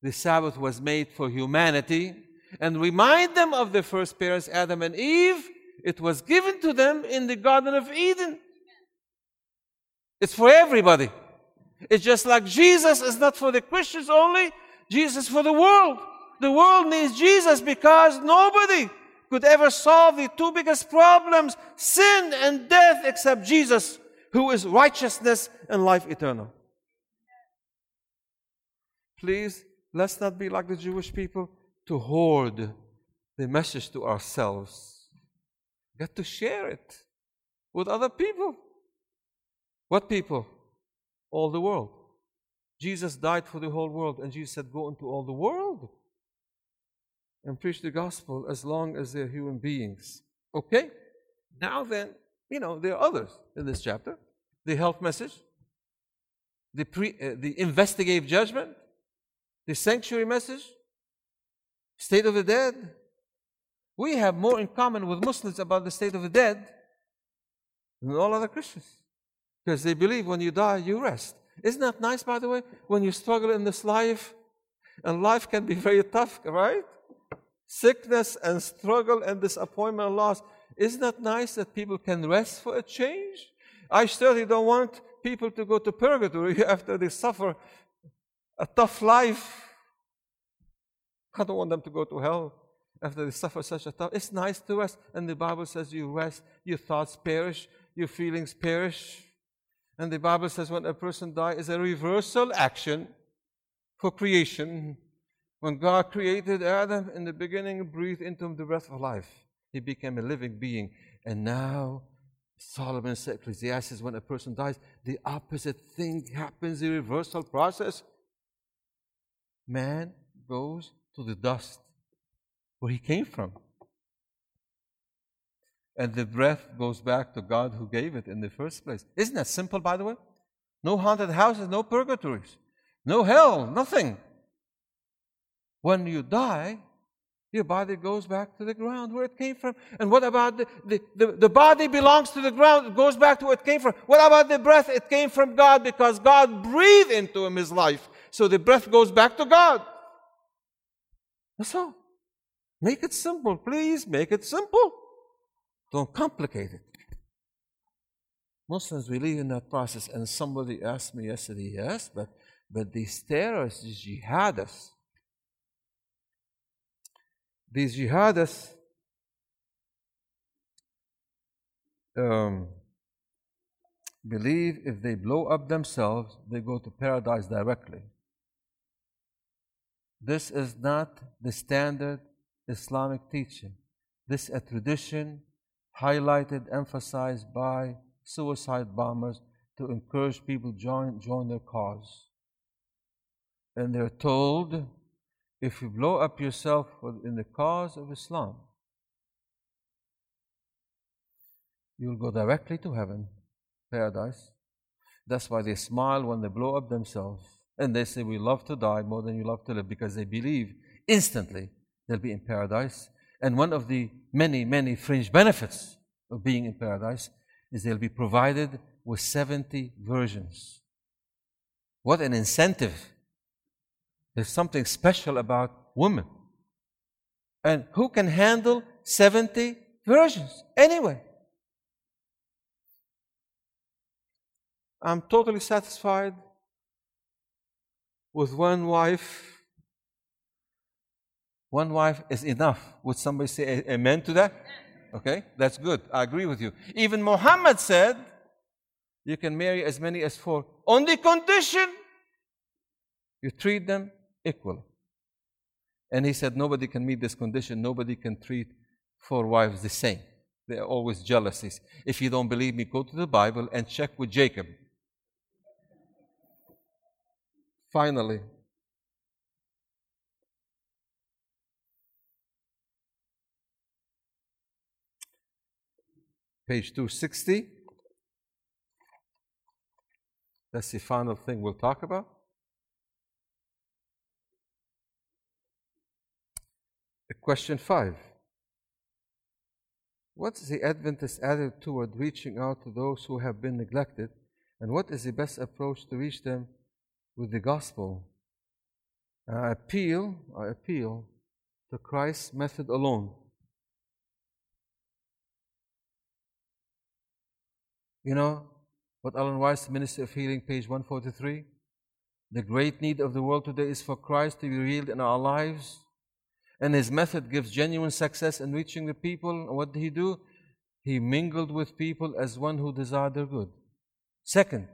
A: The Sabbath was made for humanity. And remind them of the first parents, Adam and Eve. It was given to them in the Garden of Eden. It's for everybody. It's just like Jesus is not for the Christians only, Jesus for the world. The world needs Jesus because nobody could ever solve the two biggest problems sin and death except Jesus, who is righteousness and life eternal. Please, let's not be like the Jewish people to hoard the message to ourselves. Get to share it with other people. What people? All the world. Jesus died for the whole world, and Jesus said, Go into all the world and preach the gospel as long as they're human beings. Okay? Now then, you know, there are others in this chapter. The health message, the, pre, uh, the investigative judgment, the sanctuary message, state of the dead. We have more in common with Muslims about the state of the dead than all other Christians. Because they believe when you die, you rest. Isn't that nice, by the way? When you struggle in this life, and life can be very tough, right? Sickness and struggle and disappointment and loss. Isn't that nice that people can rest for a change? I certainly don't want people to go to purgatory after they suffer a tough life. I don't want them to go to hell after they suffer such a tough. It's nice to rest, and the Bible says you rest, your thoughts perish, your feelings perish. And the Bible says when a person dies, it's a reversal action for creation. When God created Adam in the beginning, breathed into him the breath of life. He became a living being. And now, Solomon said, Ecclesiastes, when a person dies, the opposite thing happens, the reversal process. Man goes to the dust where he came from. And the breath goes back to God who gave it in the first place. Isn't that simple, by the way? No haunted houses, no purgatories, no hell, nothing. When you die, your body goes back to the ground where it came from. And what about the, the, the, the, body belongs to the ground, it goes back to where it came from. What about the breath? It came from God because God breathed into him his life. So the breath goes back to God. That's all. Make it simple, please. Make it simple. Don't complicate it. Muslims believe in that process, and somebody asked me yesterday, yes, but but these terrorists, these jihadists, these jihadists um, believe if they blow up themselves, they go to paradise directly. This is not the standard Islamic teaching. This is a tradition highlighted, emphasized by suicide bombers to encourage people join join their cause. And they're told, if you blow up yourself in the cause of Islam, you'll go directly to heaven, paradise. That's why they smile when they blow up themselves. And they say, We love to die more than you love to live because they believe instantly they'll be in paradise. And one of the many, many fringe benefits of being in paradise is they'll be provided with 70 virgins. What an incentive! There's something special about women. And who can handle 70 virgins? Anyway. I'm totally satisfied with one wife one wife is enough. Would somebody say amen to that? Okay, that's good. I agree with you. Even Muhammad said, you can marry as many as four on the condition you treat them equally. And he said, nobody can meet this condition. Nobody can treat four wives the same. They are always jealousies. If you don't believe me, go to the Bible and check with Jacob. Finally, page 260. That's the final thing we'll talk about. Question five. What's the Adventist attitude toward reaching out to those who have been neglected? And what is the best approach to reach them with the gospel? I appeal, I appeal to Christ's method alone. You know what Ellen White, Ministry of Healing, page 143? The great need of the world today is for Christ to be revealed in our lives. And his method gives genuine success in reaching the people. What did he do? He mingled with people as one who desired their good. Second,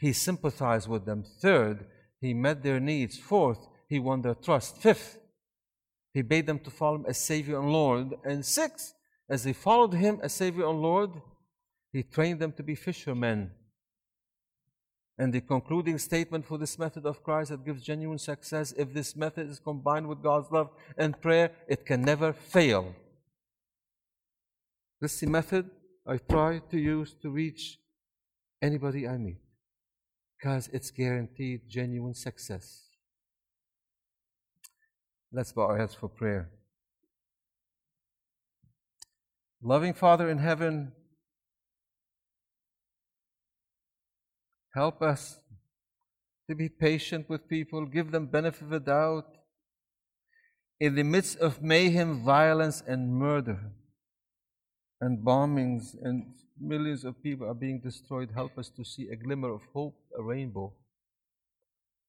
A: he sympathized with them. Third, he met their needs. Fourth, he won their trust. Fifth, he bade them to follow him as Savior and Lord. And sixth, as they followed him as Savior and Lord, he trained them to be fishermen. And the concluding statement for this method of Christ that gives genuine success, if this method is combined with God's love and prayer, it can never fail. This is the method I try to use to reach anybody I meet because it's guaranteed genuine success. Let's bow our heads for prayer. Loving Father in heaven, help us to be patient with people, give them benefit of the doubt. In the midst of mayhem, violence, and murder, and bombings, and millions of people are being destroyed, help us to see a glimmer of hope, a rainbow.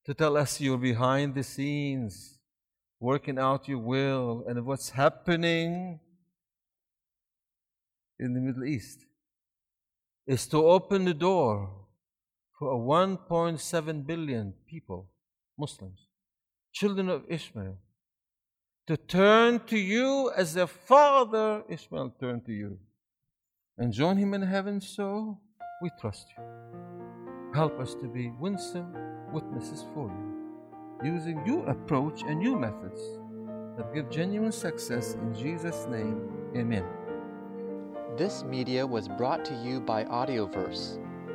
A: To tell us you're behind the scenes, working out your will, and what's happening in the Middle East is to open the door for 1.7 billion people, Muslims, children of Ishmael, to turn to you as their father Ishmael turned to you and join him in heaven. So we trust you. Help us to be winsome witnesses for you, using your approach and your methods that give genuine success in Jesus' name. Amen.
C: This media was brought to you by Audioverse,